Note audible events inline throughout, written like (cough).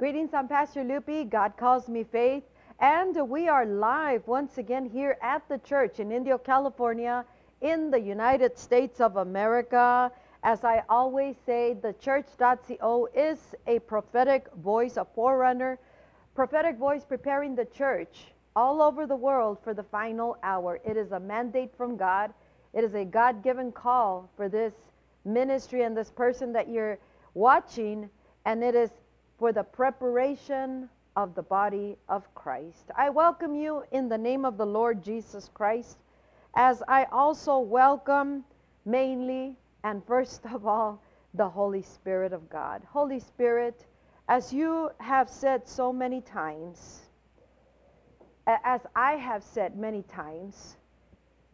Greetings, I'm Pastor Lupi. God calls me Faith. And we are live once again here at the church in Indio, California, in the United States of America. As I always say, the church.co is a prophetic voice, a forerunner, prophetic voice preparing the church all over the world for the final hour. It is a mandate from God. It is a God given call for this ministry and this person that you're watching, and it is for the preparation of the body of Christ. I welcome you in the name of the Lord Jesus Christ, as I also welcome mainly and first of all the Holy Spirit of God. Holy Spirit, as you have said so many times, as I have said many times,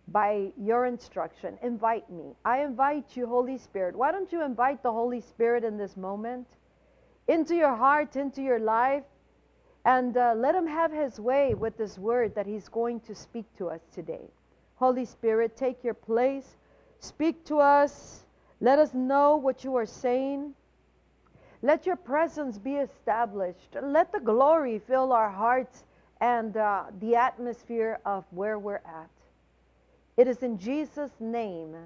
by your instruction, invite me. I invite you, Holy Spirit. Why don't you invite the Holy Spirit in this moment into your heart, into your life, and uh, let him have his way with this word that he's going to speak to us today. Holy Spirit, take your place. Speak to us. Let us know what you are saying. Let your presence be established. Let the glory fill our hearts and uh, the atmosphere of where we're at. It is in Jesus' name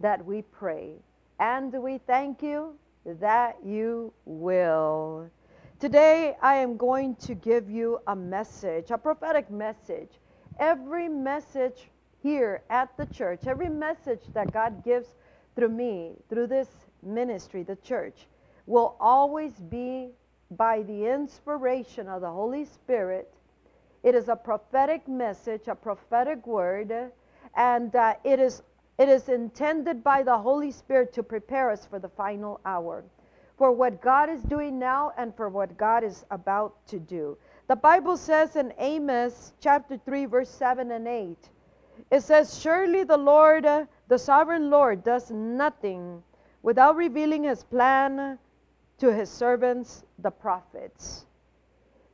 that we pray. And we thank you that you will. Today, I am going to give you a message, a prophetic message. Every message here at the church, every message that God gives through me, through this ministry, the church, will always be by the inspiration of the Holy Spirit. It is a prophetic message, a prophetic word, and uh, it is it is intended by the Holy Spirit to prepare us for the final hour for what God is doing now and for what God is about to do. The Bible says in Amos chapter 3, verse 7 and 8, it says, Surely the Lord, uh, the sovereign Lord, does nothing without revealing his plan to his servants, the prophets.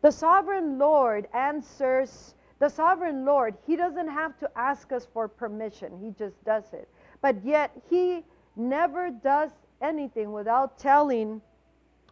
The sovereign Lord answers, the sovereign Lord, he doesn't have to ask us for permission, he just does it. But yet, he never does anything without telling,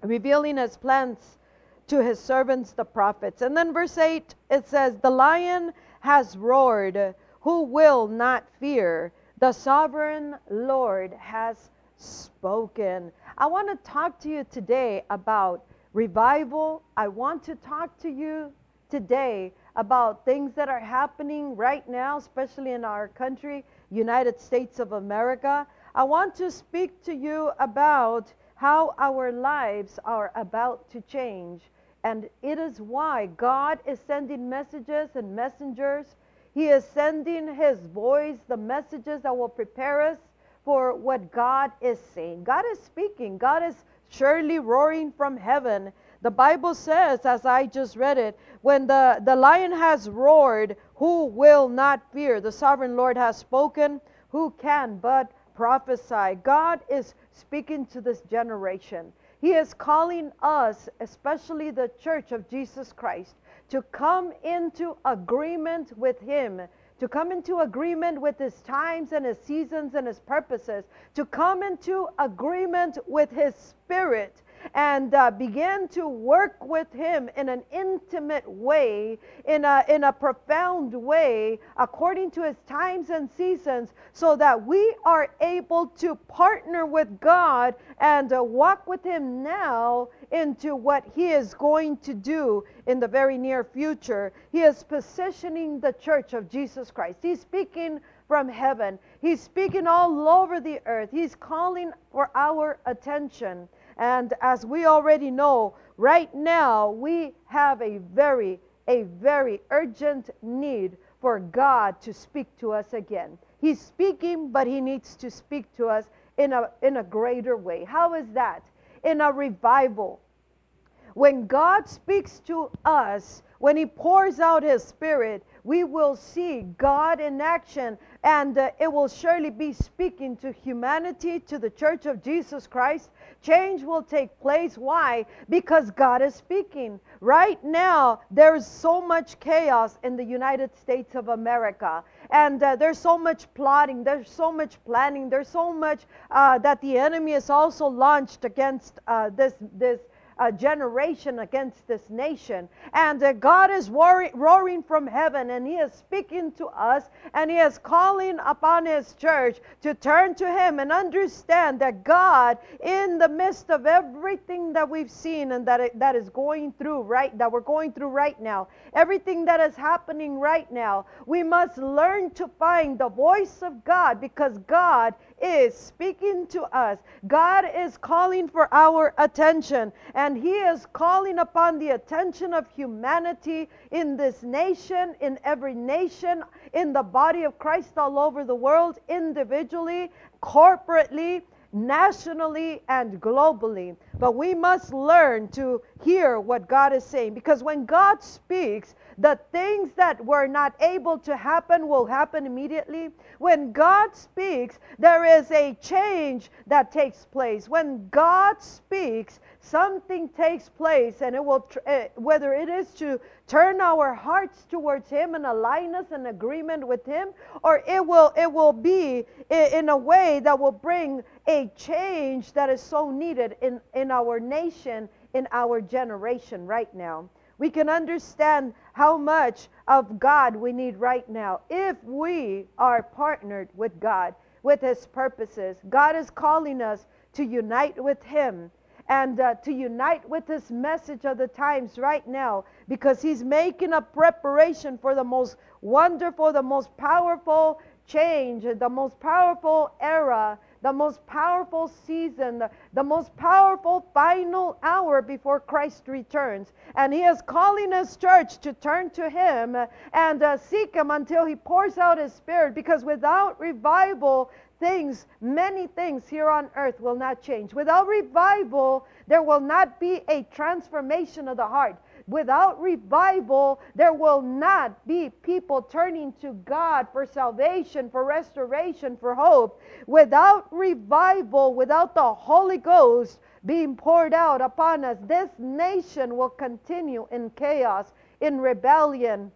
revealing his plans to his servants, the prophets. And then verse 8, it says, The lion has roared, who will not fear? The sovereign Lord has spoken. I want to talk to you today about revival. I want to talk to you today about things that are happening right now, especially in our country, United States of America. I want to speak to you about how our lives are about to change. And it is why God is sending messages and messengers. He is sending His voice, the messages that will prepare us for what God is saying. God is speaking. God is surely roaring from heaven. The Bible says, as I just read it, when the, the lion has roared, who will not fear? The sovereign Lord has spoken, who can but prophesy. God is speaking to this generation. He is calling us, especially the church of Jesus Christ, to come into agreement with Him, to come into agreement with His times and His seasons and His purposes, to come into agreement with His Spirit and uh, begin to work with Him in an intimate way, in a, in a profound way, according to His times and seasons, so that we are able to partner with God and uh, walk with Him now into what He is going to do in the very near future. He is positioning the church of Jesus Christ. He's speaking from heaven. He's speaking all over the earth. He's calling for our attention. And as we already know, right now we have a very, a very urgent need for God to speak to us again. He's speaking, but he needs to speak to us in a, in a greater way. How is that? In a revival. When God speaks to us, when he pours out his spirit, we will see God in action and uh, it will surely be speaking to humanity, to the church of Jesus Christ, Change will take place. Why? Because God is speaking. Right now, there is so much chaos in the United States of America. And uh, there's so much plotting, there's so much planning, there's so much uh, that the enemy has also launched against uh, this, this uh, generation against this nation. And uh, God is roaring, roaring from heaven and He is speaking to us and He is calling upon His church to turn to Him and understand that God, in the midst of everything that we've seen and that, it, that is going through right, that we're going through right now, everything that is happening right now, we must learn to find the voice of God because God is speaking to us. God is calling for our attention, and He is calling upon the attention of humanity in this nation, in every nation, in the body of Christ all over the world, individually, corporately nationally and globally. But we must learn to hear what God is saying because when God speaks, the things that were not able to happen will happen immediately. When God speaks, there is a change that takes place. When God speaks, something takes place and it will uh, whether it is to turn our hearts towards him and align us in agreement with him or it will it will be in a way that will bring a change that is so needed in in our nation in our generation right now we can understand how much of God we need right now. If we are partnered with God with his purposes God is calling us to unite with him and uh, to unite with this message of the times right now because he's making a preparation for the most wonderful, the most powerful change, the most powerful era, the most powerful season, the, most powerful final hour before Christ returns. And he is calling his church to turn to him and uh, seek him until he pours out his spirit because without revival, things, many things here on earth will not change. Without revival, there will not be a transformation of the heart. Without revival, there will not be people turning to God for salvation, for restoration, for hope. Without revival, without the Holy Ghost being poured out upon us, this nation will continue in chaos, in rebellion,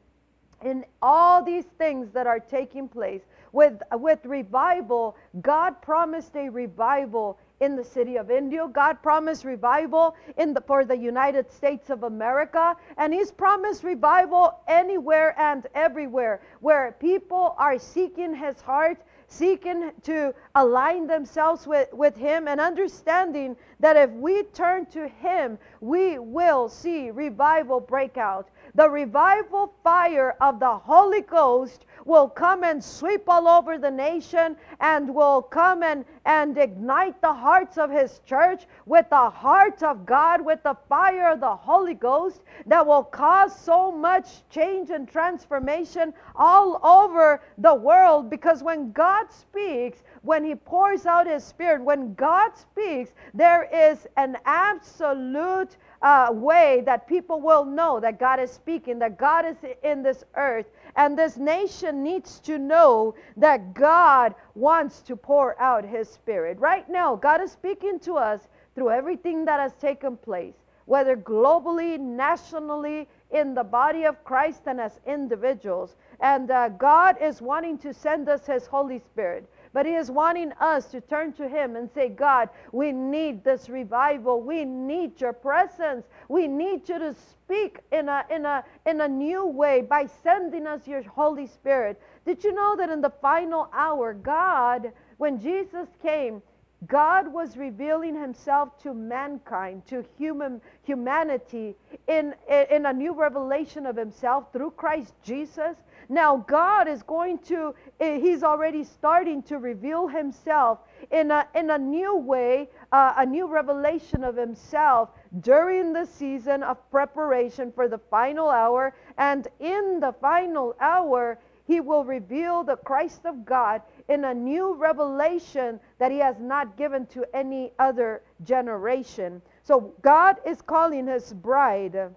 in all these things that are taking place with, with revival, God promised a revival in the city of Indio. God promised revival in the, for the United States of America. And He's promised revival anywhere and everywhere where people are seeking His heart, seeking to align themselves with, with Him, and understanding that if we turn to Him, we will see revival break out. The revival fire of the Holy Ghost will come and sweep all over the nation and will come and, and ignite the hearts of his church with the heart of God, with the fire of the Holy Ghost that will cause so much change and transformation all over the world. Because when God speaks, when he pours out his spirit, when God speaks, there is an absolute uh, way that people will know that God is speaking, that God is in this earth. And this nation needs to know that God wants to pour out his spirit. Right now, God is speaking to us through everything that has taken place, whether globally, nationally, in the body of Christ, and as individuals. And uh, God is wanting to send us his Holy Spirit. But He is wanting us to turn to Him and say, God, we need this revival. We need your presence. We need you to speak in a, in a, in a new way by sending us your Holy Spirit. Did you know that in the final hour, God, when Jesus came, God was revealing himself to mankind, to human humanity in, in a new revelation of himself through Christ Jesus. Now God is going to, eh, he's already starting to reveal himself in a, in a new way, uh, a new revelation of himself during the season of preparation for the final hour. And in the final hour, he will reveal the Christ of God in a new revelation that he has not given to any other generation. So God is calling his bride,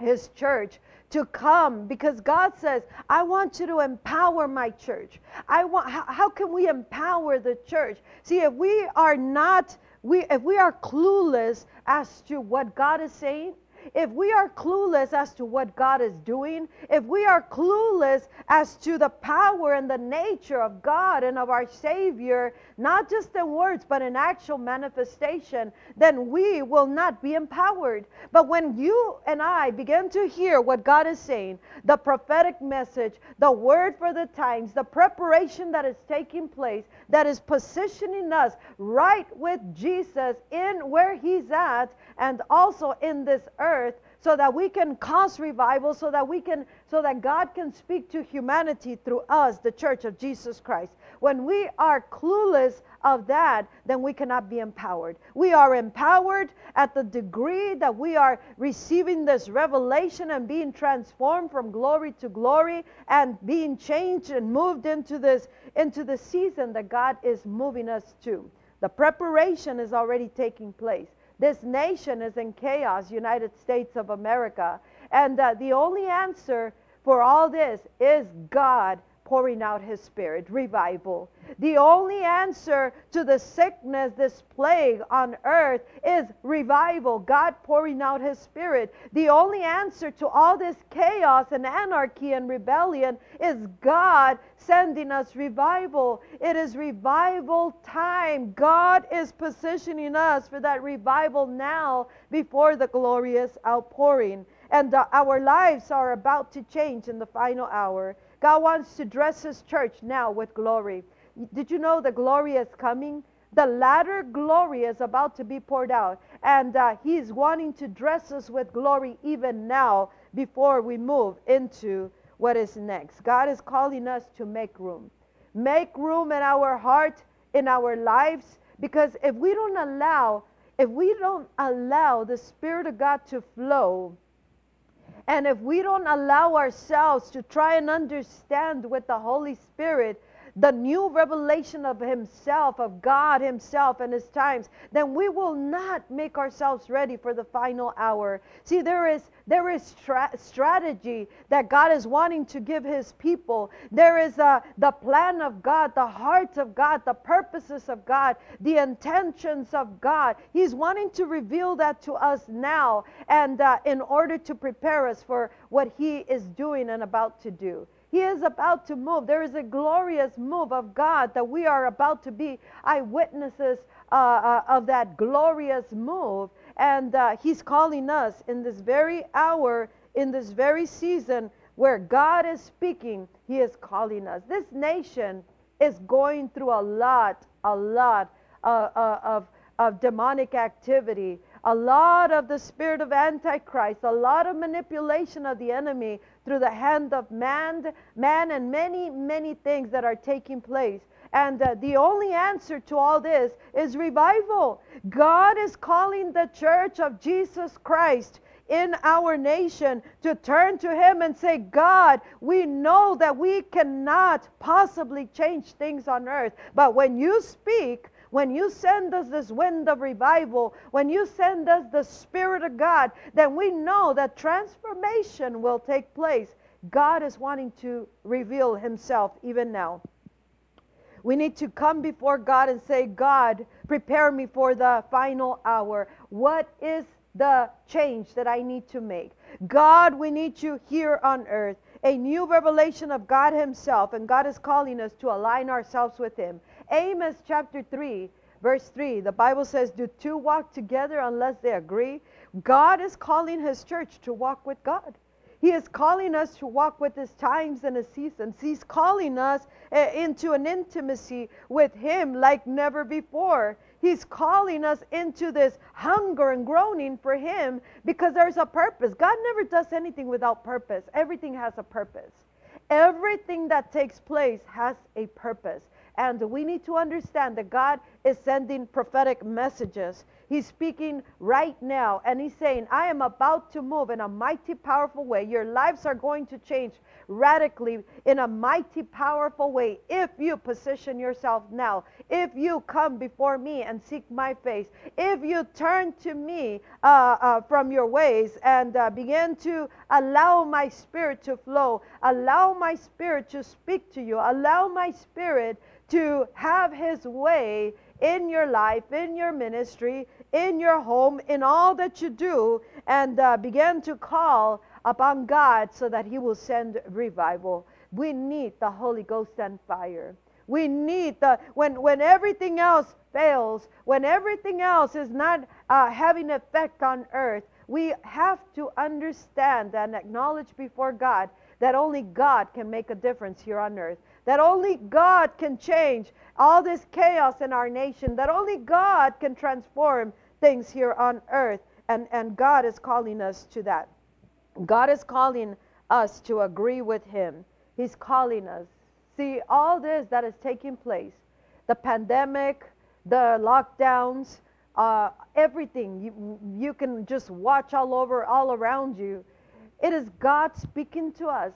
his church, to come because God says, I want you to empower my church. I want how, how can we empower the church? See, if we are not we if we are clueless as to what God is saying, if we are clueless as to what God is doing, if we are clueless as to the power and the nature of God and of our Savior, not just in words, but in actual manifestation, then we will not be empowered. But when you and I begin to hear what God is saying, the prophetic message, the word for the times, the preparation that is taking place, that is positioning us right with Jesus in where He's at and also in this earth so that we can cause revival so that we can so that God can speak to humanity through us the church of Jesus Christ. When we are clueless of that then we cannot be empowered. We are empowered at the degree that we are receiving this revelation and being transformed from glory to glory and being changed and moved into this into the season that God is moving us to. The preparation is already taking place this nation is in chaos, United States of America. And uh, the only answer for all this is God pouring out his spirit, revival. The only answer to the sickness, this plague on earth, is revival, God pouring out his spirit. The only answer to all this chaos and anarchy and rebellion is God sending us revival. It is revival time. God is positioning us for that revival now before the glorious outpouring. And uh, our lives are about to change in the final hour. God wants to dress his church now with glory. Did you know the glory is coming? The latter glory is about to be poured out. And uh, he's wanting to dress us with glory even now before we move into what is next. God is calling us to make room. Make room in our heart, in our lives, because if we don't allow, if we don't allow the Spirit of God to flow, and if we don't allow ourselves to try and understand with the Holy Spirit the new revelation of Himself, of God Himself and His times, then we will not make ourselves ready for the final hour. See, there is there is stra- strategy that God is wanting to give His people. There is uh, the plan of God, the heart of God, the purposes of God, the intentions of God. He's wanting to reveal that to us now, and uh, in order to prepare us for what He is doing and about to do. He is about to move. There is a glorious move of God that we are about to be eyewitnesses uh, uh, of that glorious move. And uh, He's calling us in this very hour, in this very season where God is speaking, He is calling us. This nation is going through a lot, a lot uh, uh, of, of demonic activity, a lot of the spirit of Antichrist, a lot of manipulation of the enemy through the hand of man, man and many, many things that are taking place. And uh, the only answer to all this is revival. God is calling the church of Jesus Christ in our nation to turn to Him and say, God, we know that we cannot possibly change things on earth, but when you speak, when you send us this wind of revival, when you send us the Spirit of God, then we know that transformation will take place. God is wanting to reveal Himself even now. We need to come before God and say, God, prepare me for the final hour. What is the change that I need to make? God, we need you here on earth. A new revelation of God Himself, and God is calling us to align ourselves with Him. Amos chapter 3, verse 3, the Bible says, Do two walk together unless they agree? God is calling his church to walk with God. He is calling us to walk with his times and his seasons. He's calling us uh, into an intimacy with him like never before. He's calling us into this hunger and groaning for him because there's a purpose. God never does anything without purpose. Everything has a purpose. Everything that takes place has a purpose. And we need to understand that God is sending prophetic messages. He's speaking right now and he's saying, I am about to move in a mighty, powerful way. Your lives are going to change radically in a mighty, powerful way if you position yourself now, if you come before me and seek my face, if you turn to me uh, uh, from your ways and uh, begin to allow my spirit to flow, allow my spirit to speak to you, allow my spirit to have his way in your life, in your ministry, in your home, in all that you do, and uh, begin to call upon God so that He will send revival. We need the Holy Ghost and fire. We need the, when, when everything else fails, when everything else is not uh, having effect on earth, we have to understand and acknowledge before God that only God can make a difference here on earth, that only God can change all this chaos in our nation, that only God can transform things here on earth. And, and God is calling us to that. God is calling us to agree with Him. He's calling us. See, all this that is taking place the pandemic, the lockdowns, uh, everything you, you can just watch all over, all around you. It is God speaking to us.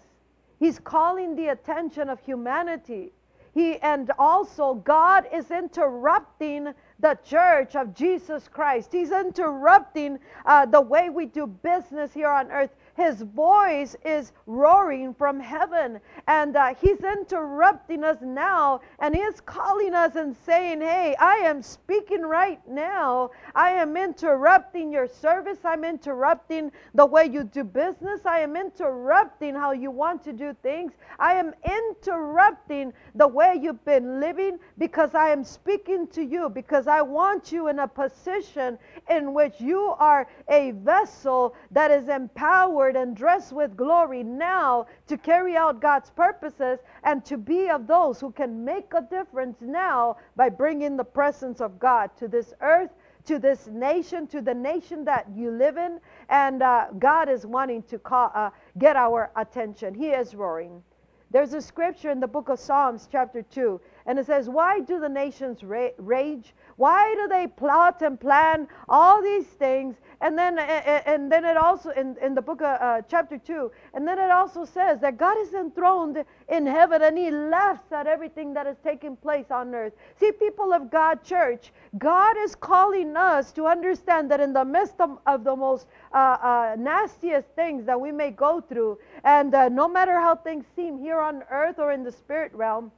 He's calling the attention of humanity. He and also God is interrupting the church of Jesus Christ. He's interrupting uh, the way we do business here on earth. His voice is roaring from heaven, and uh, He's interrupting us now, and He's calling us and saying, Hey, I am speaking right now. I am interrupting your service. I'm interrupting the way you do business. I am interrupting how you want to do things. I am interrupting the way you've been living because I am speaking to you, because I want you in a position in which you are a vessel that is empowered and dressed with glory now to carry out God's purposes and to be of those who can make a difference now by bringing the presence of God to this earth to this nation, to the nation that you live in. And uh, God is wanting to call, uh, get our attention. He is roaring. There's a scripture in the book of Psalms, chapter 2, and it says, Why do the nations ra- rage? Why do they plot and plan all these things? And then, and then it also, in, in the book of uh, chapter 2, and then it also says that God is enthroned in heaven and he laughs at everything that is taking place on earth. See, people of God, church, God is calling us to understand that in the midst of, of the most uh, uh, nastiest things that we may go through, and uh, no matter how things seem here on earth or in the spirit realm,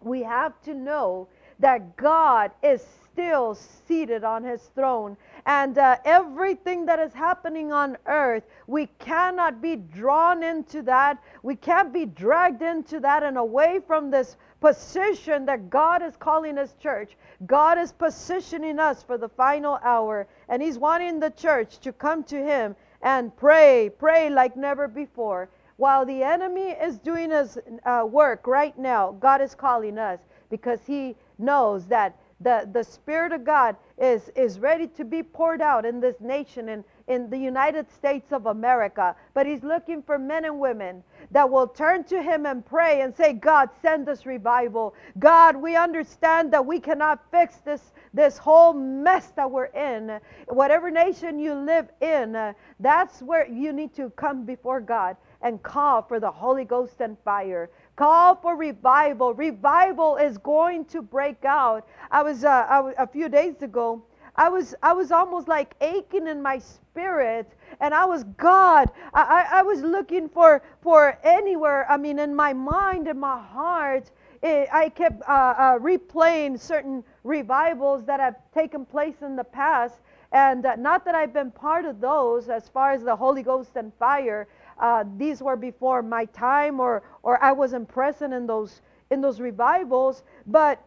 we have to know that God is still seated on his throne. And uh, everything that is happening on earth, we cannot be drawn into that. We can't be dragged into that and away from this position that God is calling his church. God is positioning us for the final hour. And he's wanting the church to come to him and pray, pray like never before. While the enemy is doing his uh, work right now, God is calling us because he knows that the, the Spirit of God is, is ready to be poured out in this nation and in the United States of America. But He's looking for men and women that will turn to Him and pray and say, God, send us revival. God, we understand that we cannot fix this, this whole mess that we're in. Whatever nation you live in, uh, that's where you need to come before God and call for the Holy Ghost and fire. Call for revival. Revival is going to break out. I was uh, a few days ago. I was I was almost like aching in my spirit, and I was God. I, I, I was looking for for anywhere. I mean, in my mind, in my heart, it, I kept uh, uh, replaying certain revivals that have taken place in the past, and uh, not that I've been part of those as far as the Holy Ghost and fire, uh, these were before my time or or I wasn't present in those in those revivals, but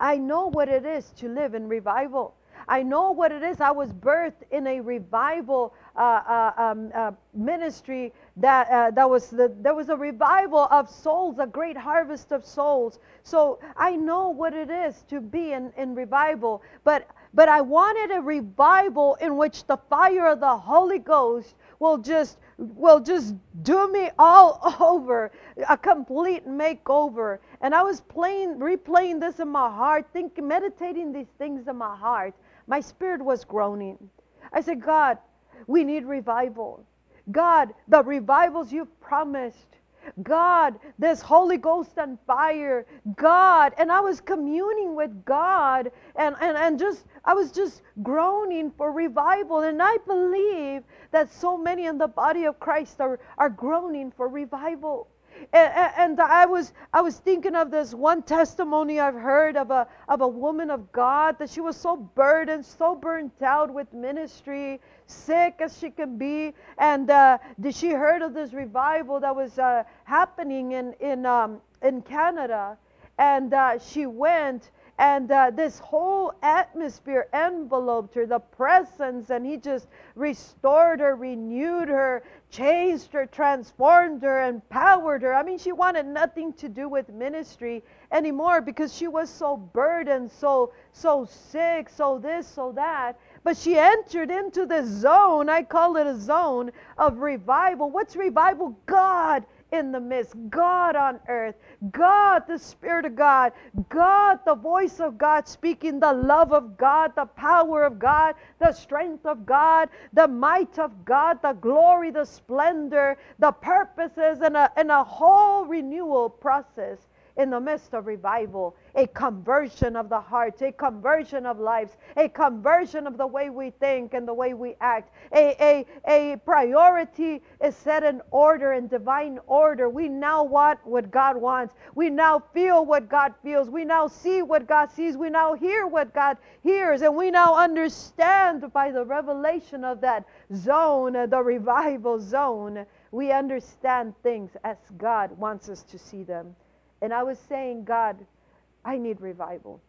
I know what it is to live in revival. I know what it is. I was birthed in a revival uh, uh, um, uh, ministry that uh, that was the, there was a revival of souls, a great harvest of souls. So I know what it is to be in, in revival. But but I wanted a revival in which the fire of the Holy Ghost will just will just do me all (laughs) over a complete makeover. And i was playing replaying this in my heart thinking meditating these things in my heart. My spirit was groaning. I said god we need revival. God the revivals you've promised God, this Holy Ghost and fire, God. And I was communing with God and, and, and just, I was just groaning for revival. And I believe that so many in the body of Christ are, are groaning for revival. And, and, I was I was thinking of this one testimony I've heard of a of a woman of God that she was so burdened, so burnt out with ministry, sick as she can be, and uh, she heard of this revival that was uh, happening in in um, in Canada, and uh, she went and uh, this whole atmosphere enveloped her, the presence, and he just restored her, renewed her, changed her, transformed her, empowered her. I mean, she wanted nothing to do with ministry anymore because she was so burdened, so so sick, so this, so that. But she entered into the zone, I call it a zone of revival. What's revival? God in the midst, God on earth, God, the Spirit of God, God, the voice of God speaking, the love of God, the power of God, the strength of God, the might of God, the glory, the splendor, the purposes, and a, and a whole renewal process in the midst of revival, a conversion of the hearts, a conversion of lives, a conversion of the way we think and the way we act. A, a, a priority is set in order, in divine order. We now want what God wants. We now feel what God feels. We now see what God sees. We now hear what God hears. And we now understand by the revelation of that zone, the revival zone, we understand things as God wants us to see them. And I was saying, God, I need revival.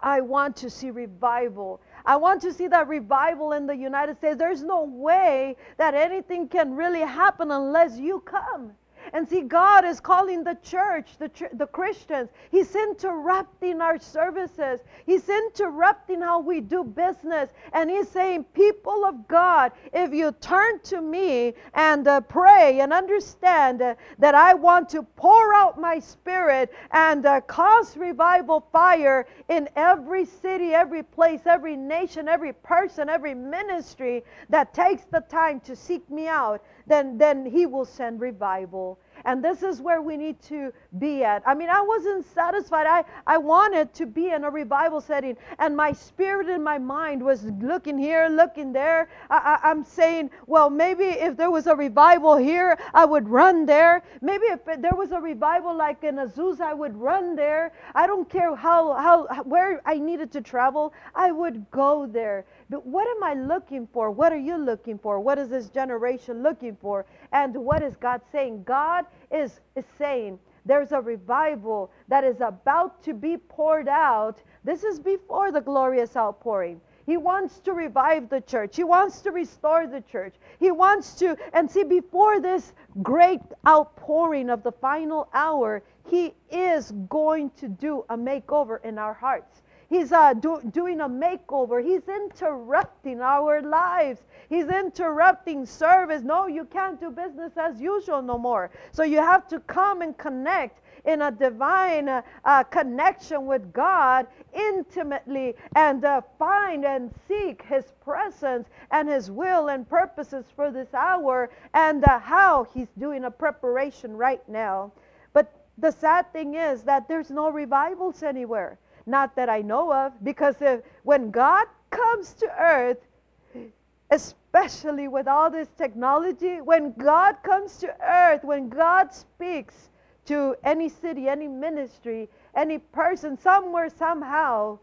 I want to see revival. I want to see that revival in the United States. There's no way that anything can really happen unless you come. And see, God is calling the church, the, ch- the Christians. He's interrupting our services. He's interrupting how we do business. And He's saying, People of God, if you turn to me and uh, pray and understand uh, that I want to pour out my spirit and uh, cause revival fire in every city, every place, every nation, every person, every ministry that takes the time to seek me out, then, then He will send revival. And this is where we need to be at. I mean, I wasn't satisfied. I, I wanted to be in a revival setting, and my spirit and my mind was looking here, looking there. I, I, am saying, well, maybe if there was a revival here, I would run there. Maybe if there was a revival like in Azusa, I would run there. I don't care how, how where I needed to travel, I would go there. But what am I looking for? What are you looking for? What is this generation looking for? And what is God saying? God is, is saying there's a revival that is about to be poured out. This is before the glorious outpouring. He wants to revive the church. He wants to restore the church. He wants to, and see, before this great outpouring of the final hour, He is going to do a makeover in our hearts. He's uh, do, doing a makeover. He's interrupting our lives. He's interrupting service. No, you can't do business as usual no more. So you have to come and connect in a divine uh, uh, connection with God intimately and uh, find and seek His presence and His will and purposes for this hour and uh, how He's doing a preparation right now. But the sad thing is that there's no revivals anywhere. Not that I know of, because if, when God comes to earth, especially with all this technology, when God comes to earth, when God speaks to any city, any ministry, any person, somewhere, somehow,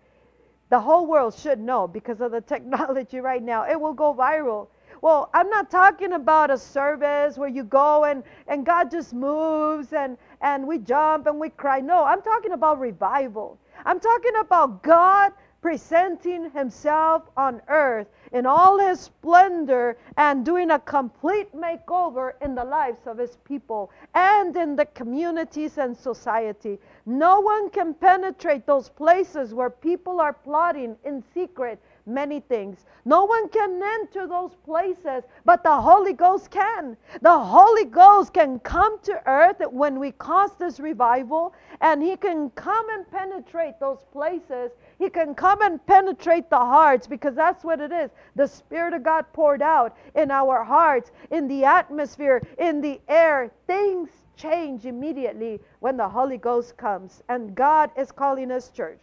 the whole world should know because of the technology right now. It will go viral. Well, I'm not talking about a service where you go and, and God just moves and, and we jump and we cry. No, I'm talking about revival. I'm talking about God presenting himself on earth in all his splendor and doing a complete makeover in the lives of his people and in the communities and society. No one can penetrate those places where people are plotting in secret many things. No one can enter those places, but the Holy Ghost can. The Holy Ghost can come to earth when we cause this revival, and He can come and penetrate those places. He can come and penetrate the hearts because that's what it is. The Spirit of God poured out in our hearts, in the atmosphere, in the air. Things change immediately when the Holy Ghost comes, and God is calling us church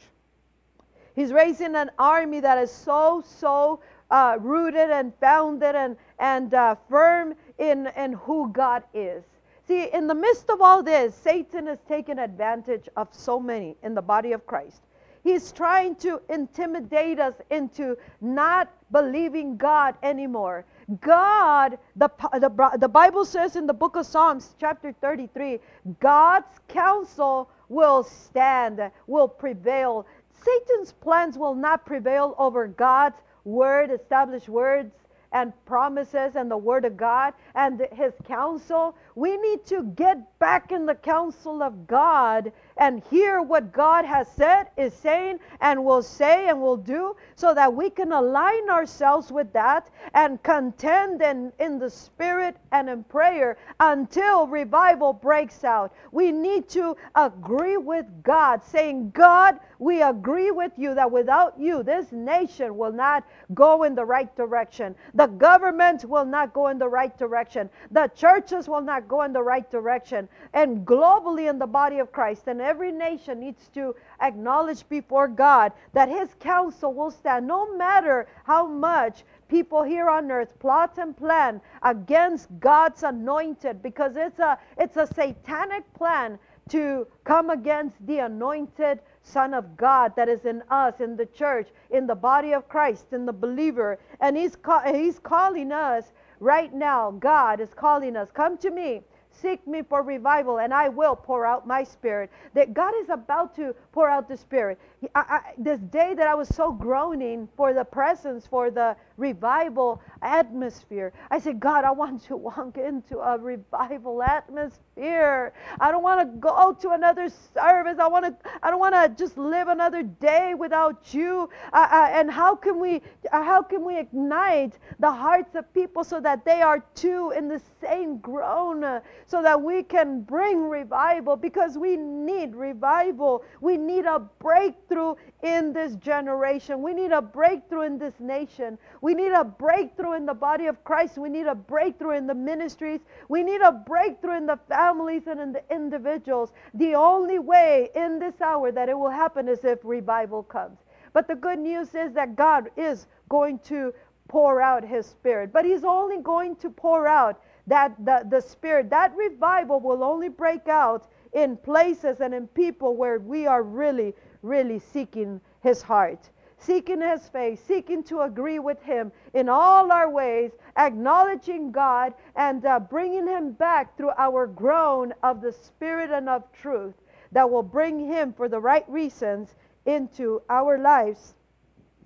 He's raising an army that is so, so uh, rooted and founded and, and uh, firm in, in who God is. See, in the midst of all this, Satan has taken advantage of so many in the body of Christ. He's trying to intimidate us into not believing God anymore. God, the, the, the Bible says in the book of Psalms, chapter 33, God's counsel will stand, will prevail. Satan's plans will not prevail over God's word, established words and promises and the word of God and his counsel. We need to get back in the counsel of God and hear what God has said, is saying, and will say and will do, so that we can align ourselves with that and contend in, in the spirit and in prayer until revival breaks out. We need to agree with God, saying, God, we agree with you that without you, this nation will not go in the right direction. The government will not go in the right direction. The churches will not go in the right direction. And globally in the body of Christ, and every nation needs to acknowledge before God that his counsel will stand no matter how much people here on earth plot and plan against God's anointed because it's a it's a satanic plan to come against the anointed Son of God that is in us, in the church, in the body of Christ, in the believer. And He's, ca- he's calling us right now. God is calling us. Come to me. Seek me for revival, and I will pour out my spirit. That God is about to pour out the spirit. I, I, this day that I was so groaning for the presence, for the revival atmosphere, I said, God, I want to (laughs) walk into a revival atmosphere. I don't want to go to another service. I want to. I don't want to just live another day without you. Uh, and how can we? Uh, how can we ignite the hearts of people so that they are too in the same groan, uh, so that we can bring revival? Because we need revival. We need a breakthrough breakthrough in this generation. We need a breakthrough in this nation. We need a breakthrough in the body of Christ. We need a breakthrough in the ministries. We need a breakthrough in the families and in the individuals. The only way in this hour that it will happen is if revival comes. But the good news is that God is going to pour out his spirit. But he's only going to pour out that the, the spirit, that revival will only break out in places and in people where we are really really seeking his heart, seeking his face, seeking to agree with him in all our ways, acknowledging God and uh, bringing him back through our groan of the spirit and of truth that will bring him for the right reasons into our lives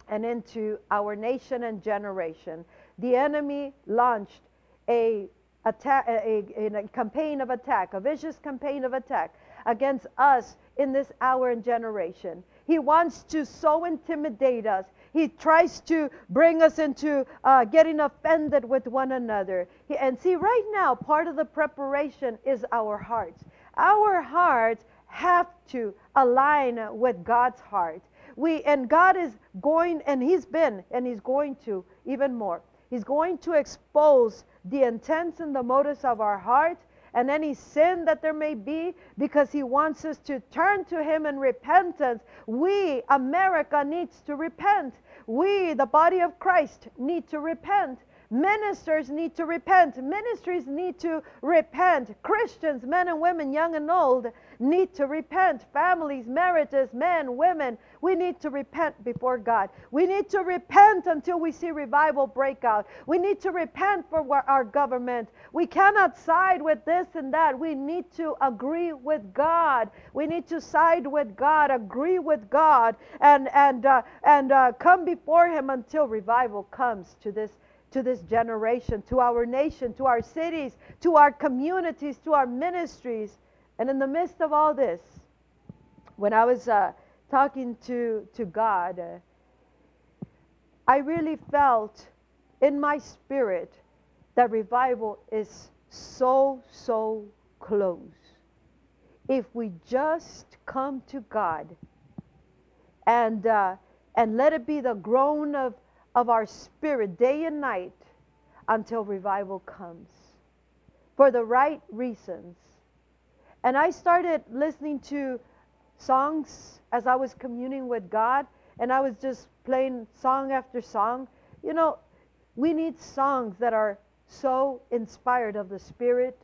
and into our nation and generation. The enemy launched a attack, a, a, a, campaign of attack, a vicious campaign of attack against us in this hour and generation. He wants to so intimidate us. He tries to bring us into uh, getting offended with one another. He, and see, right now, part of the preparation is our hearts. Our hearts have to align with God's heart. We and God is going, and He's been, and He's going to even more. He's going to expose the intents and the motives of our heart and any sin that there may be because he wants us to turn to him in repentance. We, America, needs to repent. We, the body of Christ, need to repent. Ministers need to repent. Ministries need to repent. Christians, men and women, young and old, need to repent. Families, marriages, men, women, we need to repent before God. We need to repent until we see revival break out. We need to repent for our government. We cannot side with this and that. We need to agree with God. We need to side with God, agree with God, and and uh, and uh, come before Him until revival comes to this to this generation, to our nation, to our cities, to our communities, to our ministries. And in the midst of all this, when I was uh, talking to, to God, uh, I really felt in my spirit that revival is so, so close. If we just come to God and, uh, and let it be the groan of, of our spirit day and night until revival comes for the right reasons and I started listening to songs as I was communing with God, and I was just playing song after song. You know, we need songs that are so inspired of the Spirit,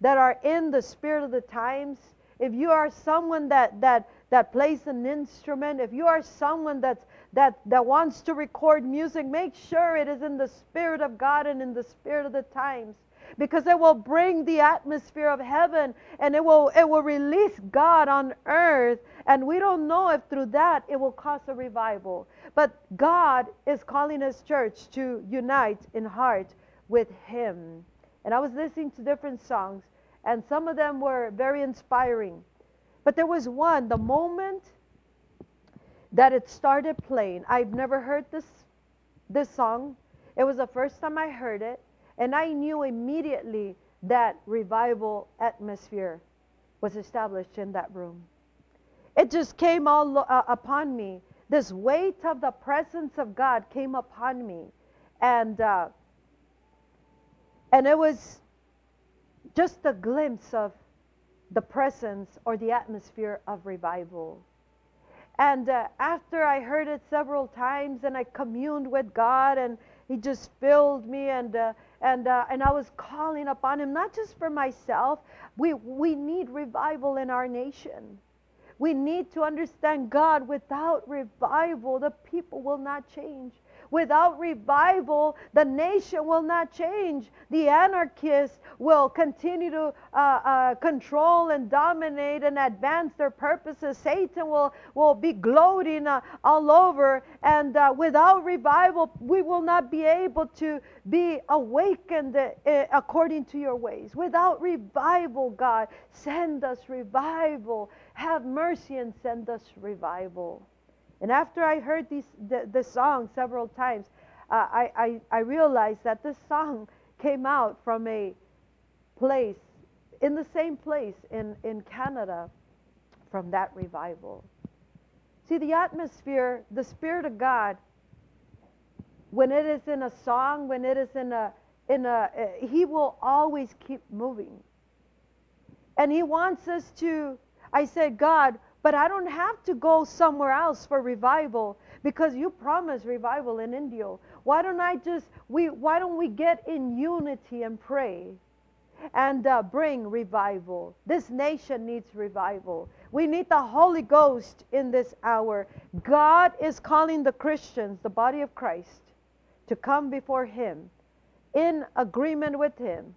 that are in the spirit of the times, if you are someone that that that plays an instrument, if you are someone that's that that wants to record music, make sure it is in the spirit of God and in the spirit of the times because it will bring the atmosphere of heaven and it will it will release God on earth. And we don't know if through that it will cause a revival. But God is calling his church to unite in heart with him. And I was listening to different songs and some of them were very inspiring. But there was one the moment that it started playing I've never heard this this song. It was the first time I heard it and I knew immediately that revival atmosphere was established in that room. It just came all uh, upon me. This weight of the presence of God came upon me. And, uh, and it was just a glimpse of the presence or the atmosphere of revival. And uh, after I heard it several times and I communed with God and He just filled me and uh, and uh, and I was calling upon him not just for myself. We we need revival in our nation. We need to understand God. Without revival, the people will not change. Without revival, the nation will not change. The anarchists will continue to uh, uh, control and dominate and advance their purposes. Satan will, will be gloating uh, all over. And uh, without revival, we will not be able to be awakened uh, according to your ways. Without revival, God, send us revival. Have mercy and send us revival. And after I heard these, the, the song several times, uh, I, I, I realized that this song (laughs) came out from a place, in the same place in, in Canada, from that revival. See, the atmosphere, the Spirit of God, when it is in a song, when it is in a, in a, uh, He will always keep moving. And He wants us to, I said, God, but I don't have to go somewhere else for revival because you promised revival in India. Why don't I just we why don't we get in unity and pray and uh, bring revival? This nation needs revival. We need the Holy Ghost in this hour. God is calling the Christians, the body of Christ, to come before him in agreement with him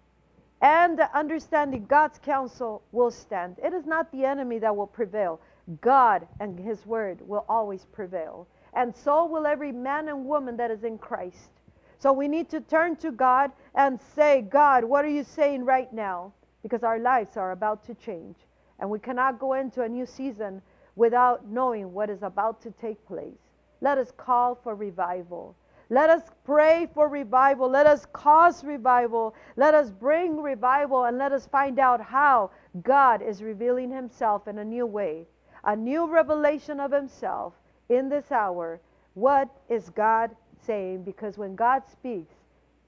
and understanding God's counsel will stand. It is not the enemy that will prevail. God and His Word will always prevail. And so will every man and woman that is in Christ. So we need to turn to God and say, God, what are you saying right now? Because our lives are about to change. And we cannot go into a new season without knowing what is about to take place. Let us call for revival. Let us pray for revival. Let us cause revival. Let us bring revival and let us find out how God is revealing himself in a new way a new revelation of himself in this hour. What is God saying? Because when God speaks,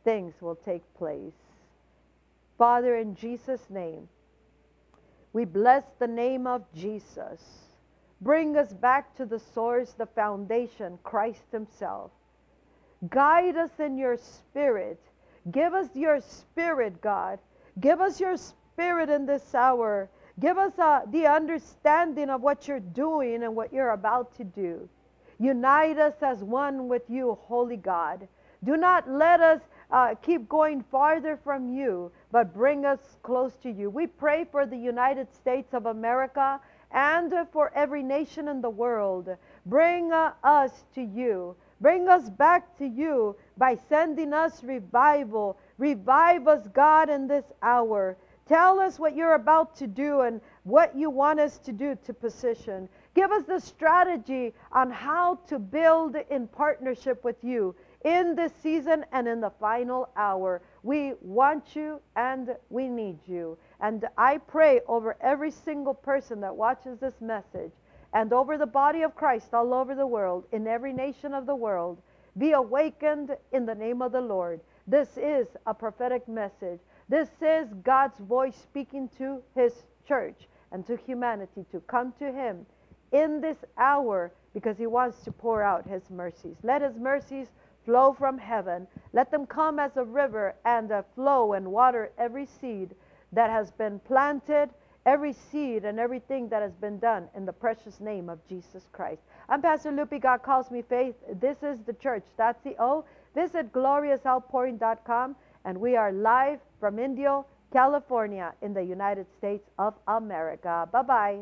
things will take place. Father, in Jesus' name, we bless the name of Jesus. Bring us back to the source, the foundation, Christ Himself. Guide us in your spirit. Give us your spirit, God. Give us your spirit in this hour Give us uh, the understanding of what you're doing and what you're about to do. Unite us as one with you, Holy God. Do not let us uh, keep going farther from you, but bring us close to you. We pray for the United States of America and for every nation in the world. Bring uh, us to you. Bring us back to you by sending us revival. Revive us, God, in this hour. Tell us what you're about to do and what you want us to do to position. Give us the strategy on how to build in partnership with you in this season and in the final hour. We want you and we need you. And I pray over every single person that watches this message and over the body of Christ all over the world, in every nation of the world. Be awakened in the name of the Lord. This is a prophetic message. This is God's voice speaking to his church and to humanity to come to him in this hour because he wants to pour out his mercies. Let his mercies flow from heaven. Let them come as a river and a flow and water every seed that has been planted, every seed and everything that has been done in the precious name of Jesus Christ. I'm Pastor Lupi. God calls me faith. This is the church. That's the O. Visit gloriousoutpouring.com and we are live from Indio, California, in the United States of America. Bye bye.